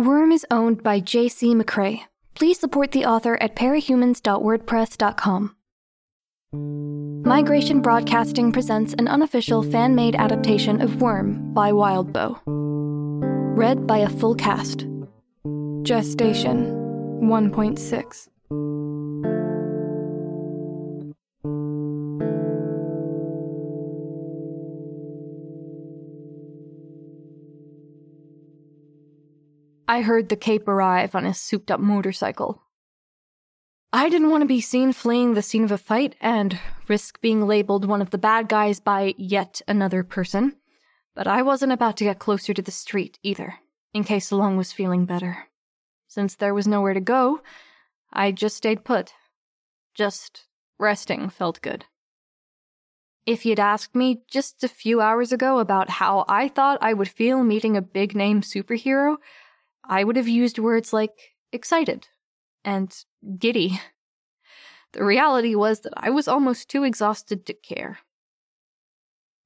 Worm is owned by J.C. McCrae. Please support the author at parahumans.wordpress.com. Migration Broadcasting presents an unofficial fan made adaptation of Worm by Wildbow. Read by a full cast. Gestation 1.6. I heard the cape arrive on his souped up motorcycle. I didn't want to be seen fleeing the scene of a fight and risk being labeled one of the bad guys by yet another person, but I wasn't about to get closer to the street either, in case Lung was feeling better. Since there was nowhere to go, I just stayed put. Just resting felt good. If you'd asked me just a few hours ago about how I thought I would feel meeting a big name superhero, I would have used words like excited and giddy. The reality was that I was almost too exhausted to care.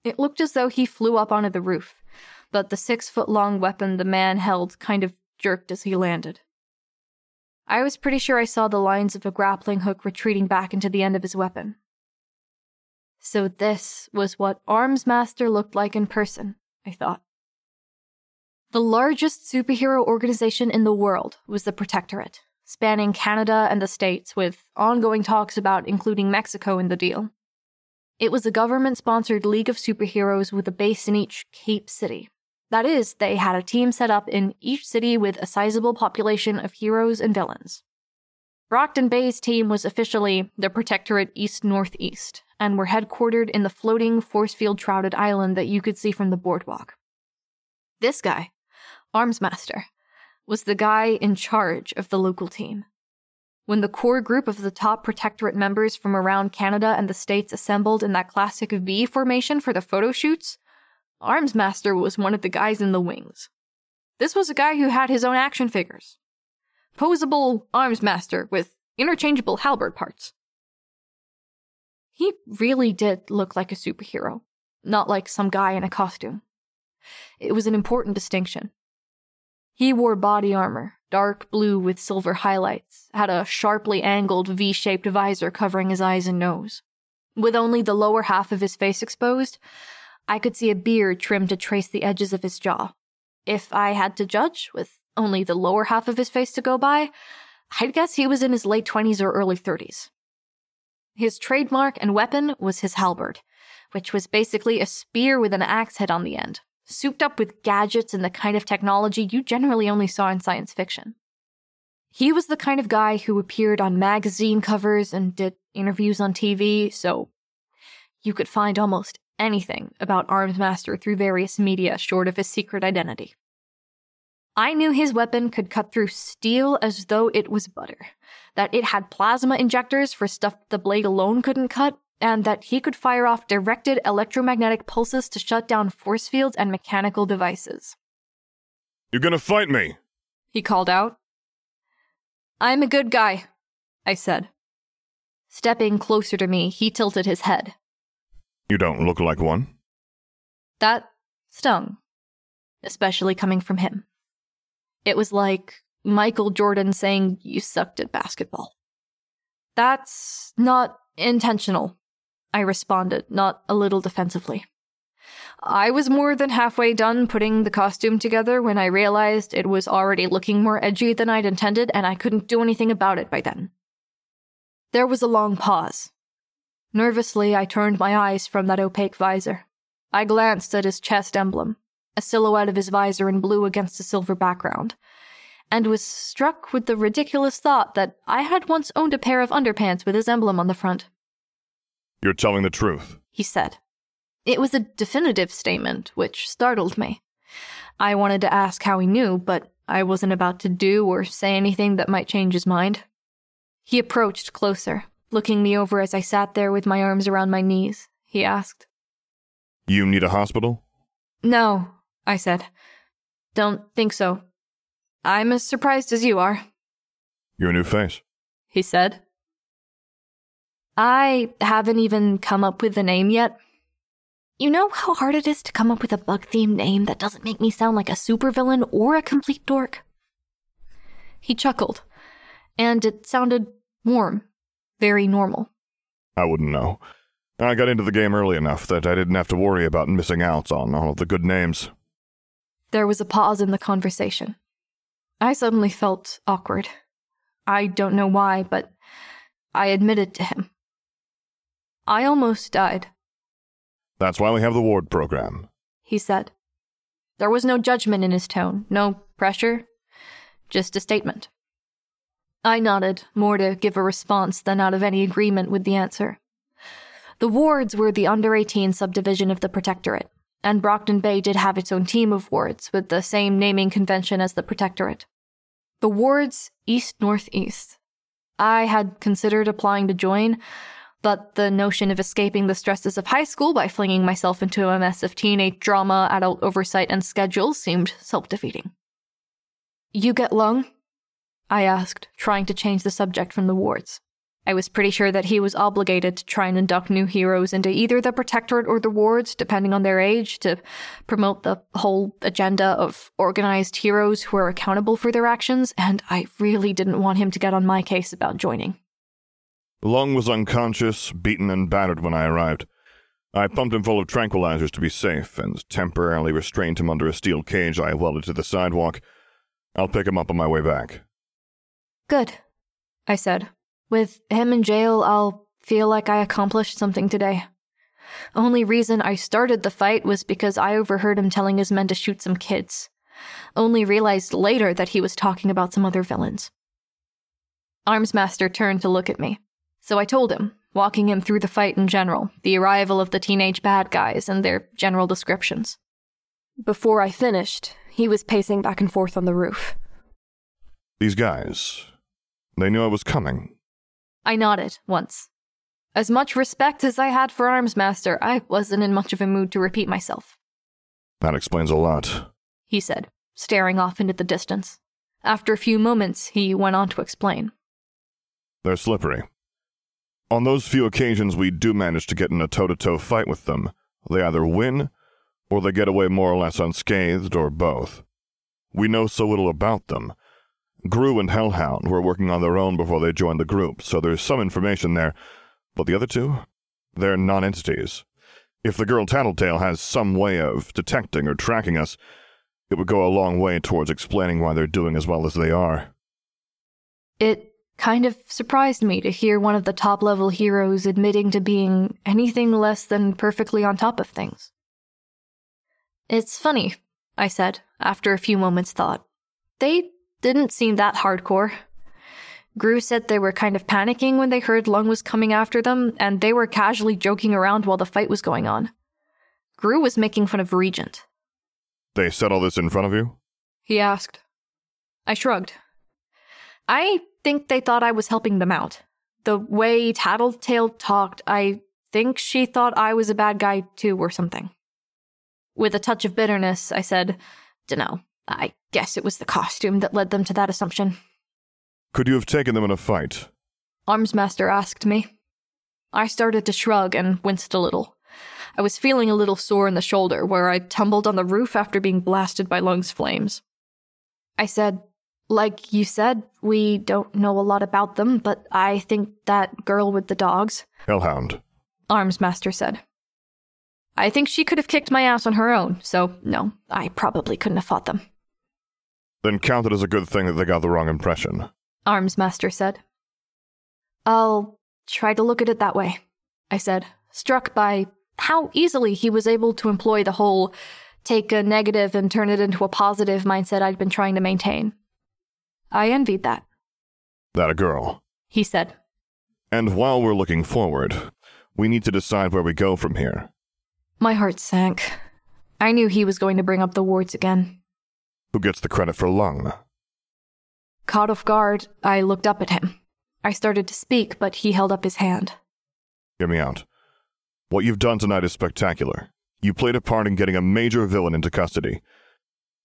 It looked as though he flew up onto the roof, but the six foot long weapon the man held kind of jerked as he landed. I was pretty sure I saw the lines of a grappling hook retreating back into the end of his weapon. So this was what Armsmaster looked like in person, I thought. The largest superhero organization in the world was the Protectorate, spanning Canada and the States, with ongoing talks about including Mexico in the deal. It was a government sponsored league of superheroes with a base in each Cape City. That is, they had a team set up in each city with a sizable population of heroes and villains. Brockton Bay's team was officially the Protectorate East Northeast, and were headquartered in the floating force field shrouded island that you could see from the boardwalk. This guy, Armsmaster, was the guy in charge of the local team. When the core group of the top protectorate members from around Canada and the States assembled in that classic V formation for the photo shoots, Armsmaster was one of the guys in the wings. This was a guy who had his own action figures. Posable Armsmaster with interchangeable halberd parts. He really did look like a superhero, not like some guy in a costume. It was an important distinction. He wore body armor, dark blue with silver highlights, had a sharply angled V shaped visor covering his eyes and nose. With only the lower half of his face exposed, I could see a beard trimmed to trace the edges of his jaw. If I had to judge, with only the lower half of his face to go by, I'd guess he was in his late 20s or early 30s. His trademark and weapon was his halberd, which was basically a spear with an axe head on the end, souped up with gadgets and the kind of technology you generally only saw in science fiction. He was the kind of guy who appeared on magazine covers and did interviews on TV, so you could find almost anything about Armsmaster through various media short of his secret identity. I knew his weapon could cut through steel as though it was butter, that it had plasma injectors for stuff the blade alone couldn't cut, and that he could fire off directed electromagnetic pulses to shut down force fields and mechanical devices. You're gonna fight me? He called out. I'm a good guy, I said. Stepping closer to me, he tilted his head. You don't look like one. That stung, especially coming from him. It was like Michael Jordan saying you sucked at basketball. That's not intentional, I responded, not a little defensively. I was more than halfway done putting the costume together when I realized it was already looking more edgy than I'd intended, and I couldn't do anything about it by then. There was a long pause. Nervously, I turned my eyes from that opaque visor. I glanced at his chest emblem, a silhouette of his visor in blue against a silver background, and was struck with the ridiculous thought that I had once owned a pair of underpants with his emblem on the front. You're telling the truth, he said. It was a definitive statement, which startled me. I wanted to ask how he knew, but I wasn't about to do or say anything that might change his mind. He approached closer, looking me over as I sat there with my arms around my knees. He asked, You need a hospital? No, I said. Don't think so. I'm as surprised as you are. Your new face, he said. I haven't even come up with a name yet. You know how hard it is to come up with a bug themed name that doesn't make me sound like a supervillain or a complete dork? He chuckled, and it sounded warm, very normal. I wouldn't know. I got into the game early enough that I didn't have to worry about missing out on all of the good names. There was a pause in the conversation. I suddenly felt awkward. I don't know why, but I admitted to him. I almost died, That's why we have the ward program. he said. There was no judgment in his tone, no pressure, just a statement. I nodded, more to give a response than out of any agreement with the answer. The wards were the under 18 subdivision of the Protectorate, and Brockton Bay did have its own team of wards with the same naming convention as the Protectorate. The wards east northeast. I had considered applying to join, but the notion of escaping the stresses of high school by flinging myself into a mess of teenage drama, adult oversight, and schedules seemed self defeating. You get lung? I asked, trying to change the subject from the wards. I was pretty sure that he was obligated to try and induct new heroes into either the Protectorate or the wards, depending on their age, to promote the whole agenda of organized heroes who are accountable for their actions, and I really didn't want him to get on my case about joining. Lung was unconscious, beaten, and battered when I arrived. I pumped him full of tranquilizers to be safe and temporarily restrained him under a steel cage I welded to the sidewalk. I'll pick him up on my way back. Good, I said. With him in jail, I'll feel like I accomplished something today. Only reason I started the fight was because I overheard him telling his men to shoot some kids. Only realized later that he was talking about some other villains. Armsmaster turned to look at me, so I told him, walking him through the fight in general, the arrival of the teenage bad guys, and their general descriptions. Before I finished, he was pacing back and forth on the roof. These guys, they knew I was coming. I nodded once. As much respect as I had for Armsmaster, I wasn't in much of a mood to repeat myself, That explains a lot. he said, staring off into the distance. After a few moments, he went on to explain. They're slippery. On those few occasions we do manage to get in a toe to toe fight with them, they either win or they get away more or less unscathed, or both. We know so little about them. Grue and Hellhound were working on their own before they joined the group, so there's some information there. But the other two? They're non-entities. If the girl Tattletale has some way of detecting or tracking us, it would go a long way towards explaining why they're doing as well as they are. It kind of surprised me to hear one of the top level heroes admitting to being anything less than perfectly on top of things. It's funny, I said, after a few moments' thought. They didn't seem that hardcore. Grue said they were kind of panicking when they heard Lung was coming after them, and they were casually joking around while the fight was going on. Grue was making fun of Regent. They said all this in front of you? He asked. I shrugged. I think they thought I was helping them out. The way Tattletale talked, I think she thought I was a bad guy too, or something. With a touch of bitterness, I said, Dunno, I guess it was the costume that led them to that assumption. Could you have taken them in a fight? Armsmaster asked me. I started to shrug and winced a little. I was feeling a little sore in the shoulder where I tumbled on the roof after being blasted by Lung's flames. I said, like you said, we don't know a lot about them, but I think that girl with the dogs, Hellhound. Armsmaster said. I think she could have kicked my ass on her own, so no, I probably couldn't have fought them. Then count it as a good thing that they got the wrong impression. Armsmaster said. I'll try to look at it that way, I said, struck by how easily he was able to employ the whole take a negative and turn it into a positive mindset I'd been trying to maintain. I envied that, That a girl. he said. And while we're looking forward, we need to decide where we go from here. My heart sank. I knew he was going to bring up the wards again. Who gets the credit for Lung? Caught off guard, I looked up at him. I started to speak, but he held up his hand. Hear me out. What you've done tonight is spectacular. You played a part in getting a major villain into custody.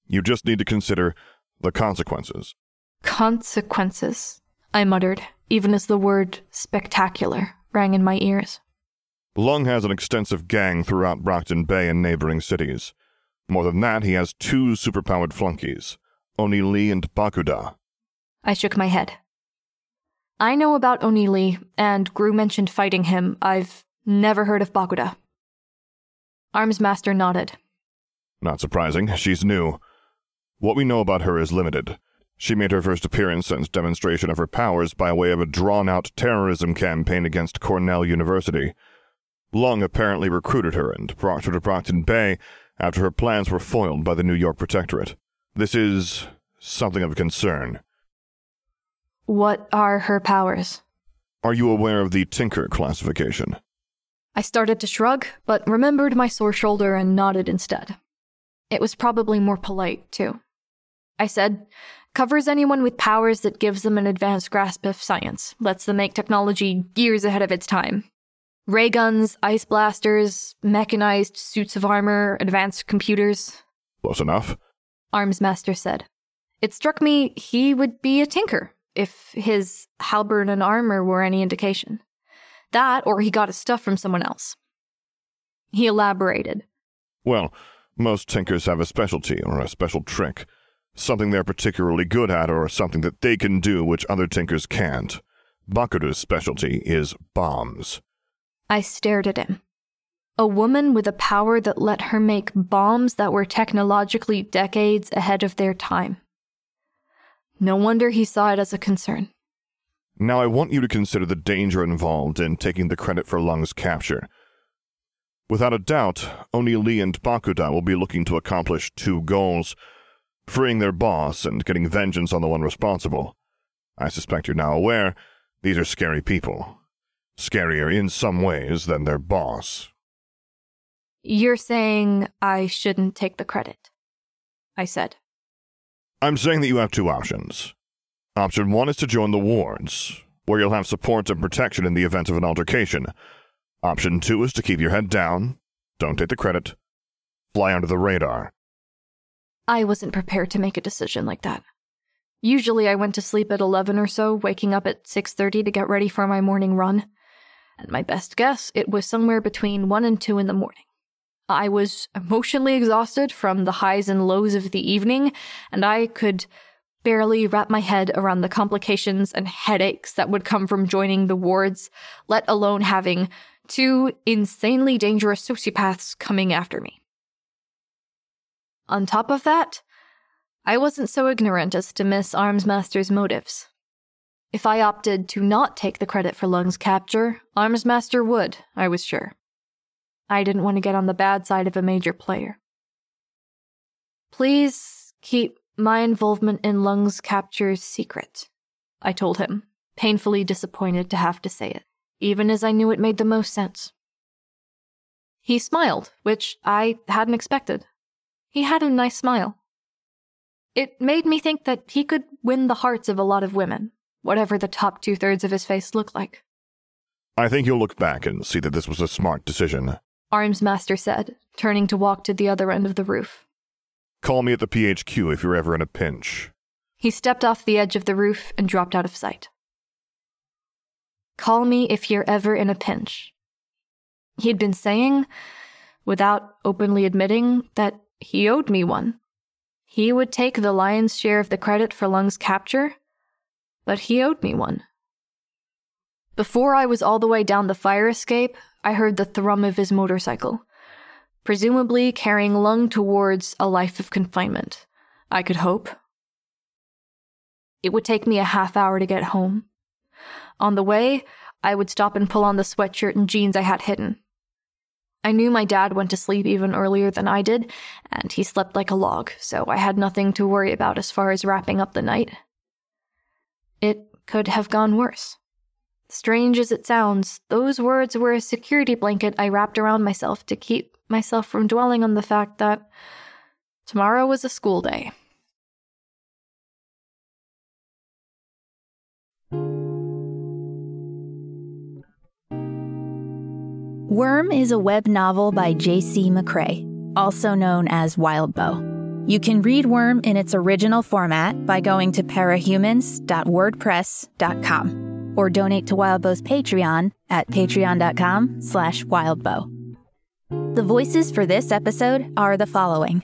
You just need to consider the consequences. Consequences, I muttered, even as the word spectacular rang in my ears. Lung has an extensive gang throughout Brockton Bay and neighboring cities. More than that, he has two superpowered flunkies, Oni Lee and Bakuda. I shook my head. I know about Oni Lee, and Grue mentioned fighting him. I've never heard of Bakuda. Armsmaster nodded. Not surprising, she's new. What we know about her is limited. She made her first appearance and demonstration of her powers by way of a drawn out terrorism campaign against Cornell University. Lung apparently recruited her and brought her to Brockton Bay after her plans were foiled by the New York Protectorate. This is something of a concern. What are her powers? Are you aware of the Tinker classification? I started to shrug, but remembered my sore shoulder and nodded instead. It was probably more polite, too. I said, covers anyone with powers that gives them an advanced grasp of science, lets them make technology years ahead of its time. Ray guns, ice blasters, mechanized suits of armor, advanced computers. Close enough, Armsmaster said. It struck me he would be a tinker, if his halberd and armor were any indication. That, or he got his stuff from someone else. He elaborated. Well, most tinkers have a specialty or a special trick. Something they're particularly good at or something that they can do which other tinkers can't. Bakuda's specialty is bombs. I stared at him. A woman with a power that let her make bombs that were technologically decades ahead of their time. No wonder he saw it as a concern. Now I want you to consider the danger involved in taking the credit for Lung's capture. Without a doubt, Oni Lee and Bakuda will be looking to accomplish two goals freeing their boss and getting vengeance on the one responsible. I suspect you're now aware these are scary people. Scarier in some ways than their boss. You're saying I shouldn't take the credit, I said. I'm saying that you have two options. Option one is to join the wards, where you'll have support and protection in the event of an altercation. Option two is to keep your head down, don't take the credit, fly under the radar. I wasn't prepared to make a decision like that. Usually I went to sleep at 11 or so, waking up at 6:30 to get ready for my morning run. And my best guess, it was somewhere between 1 and 2 in the morning. I was emotionally exhausted from the highs and lows of the evening, and I could barely wrap my head around the complications and headaches that would come from joining the wards, let alone having two insanely dangerous sociopaths coming after me. On top of that, I wasn't so ignorant as to miss Armsmaster's motives. If I opted to not take the credit for Lung's capture, Armsmaster would, I was sure. I didn't want to get on the bad side of a major player. Please keep my involvement in Lung's capture secret, I told him, painfully disappointed to have to say it, even as I knew it made the most sense. He smiled, which I hadn't expected. He had a nice smile. It made me think that he could win the hearts of a lot of women, whatever the top two thirds of his face looked like. I think you'll look back and see that this was a smart decision. Armsmaster said, turning to walk to the other end of the roof. Call me at the PHQ if you're ever in a pinch. He stepped off the edge of the roof and dropped out of sight. Call me if you're ever in a pinch. He'd been saying, without openly admitting, that he owed me one. He would take the lion's share of the credit for Lung's capture, but he owed me one. Before I was all the way down the fire escape, I heard the thrum of his motorcycle presumably carrying Lung towards a life of confinement. I could hope. It would take me a half hour to get home. On the way, I would stop and pull on the sweatshirt and jeans I had hidden. I knew my dad went to sleep even earlier than I did, and he slept like a log, so I had nothing to worry about as far as wrapping up the night. It could have gone worse. Strange as it sounds, those words were a security blanket I wrapped around myself to keep myself from dwelling on the fact that tomorrow was a school day. Worm is a web novel by J.C. McCrae, also known as Wildbow. You can read Worm in its original format by going to parahumans.wordpress.com or donate to Wildbow's Patreon at patreon.com slash wildbow. The voices for this episode are the following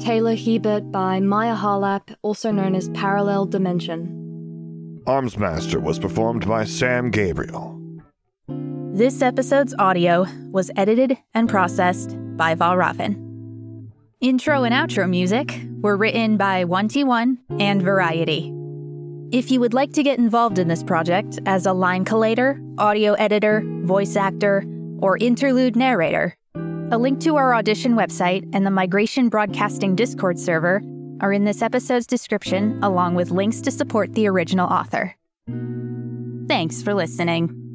Taylor Hebert by Maia Harlap, also known as Parallel Dimension. Armsmaster was performed by Sam Gabriel. This episode's audio was edited and processed by Valravn. Intro and outro music were written by Onetyone and Variety. If you would like to get involved in this project as a line collator, audio editor, voice actor, or interlude narrator, a link to our audition website and the Migration Broadcasting Discord server are in this episode's description, along with links to support the original author. Thanks for listening.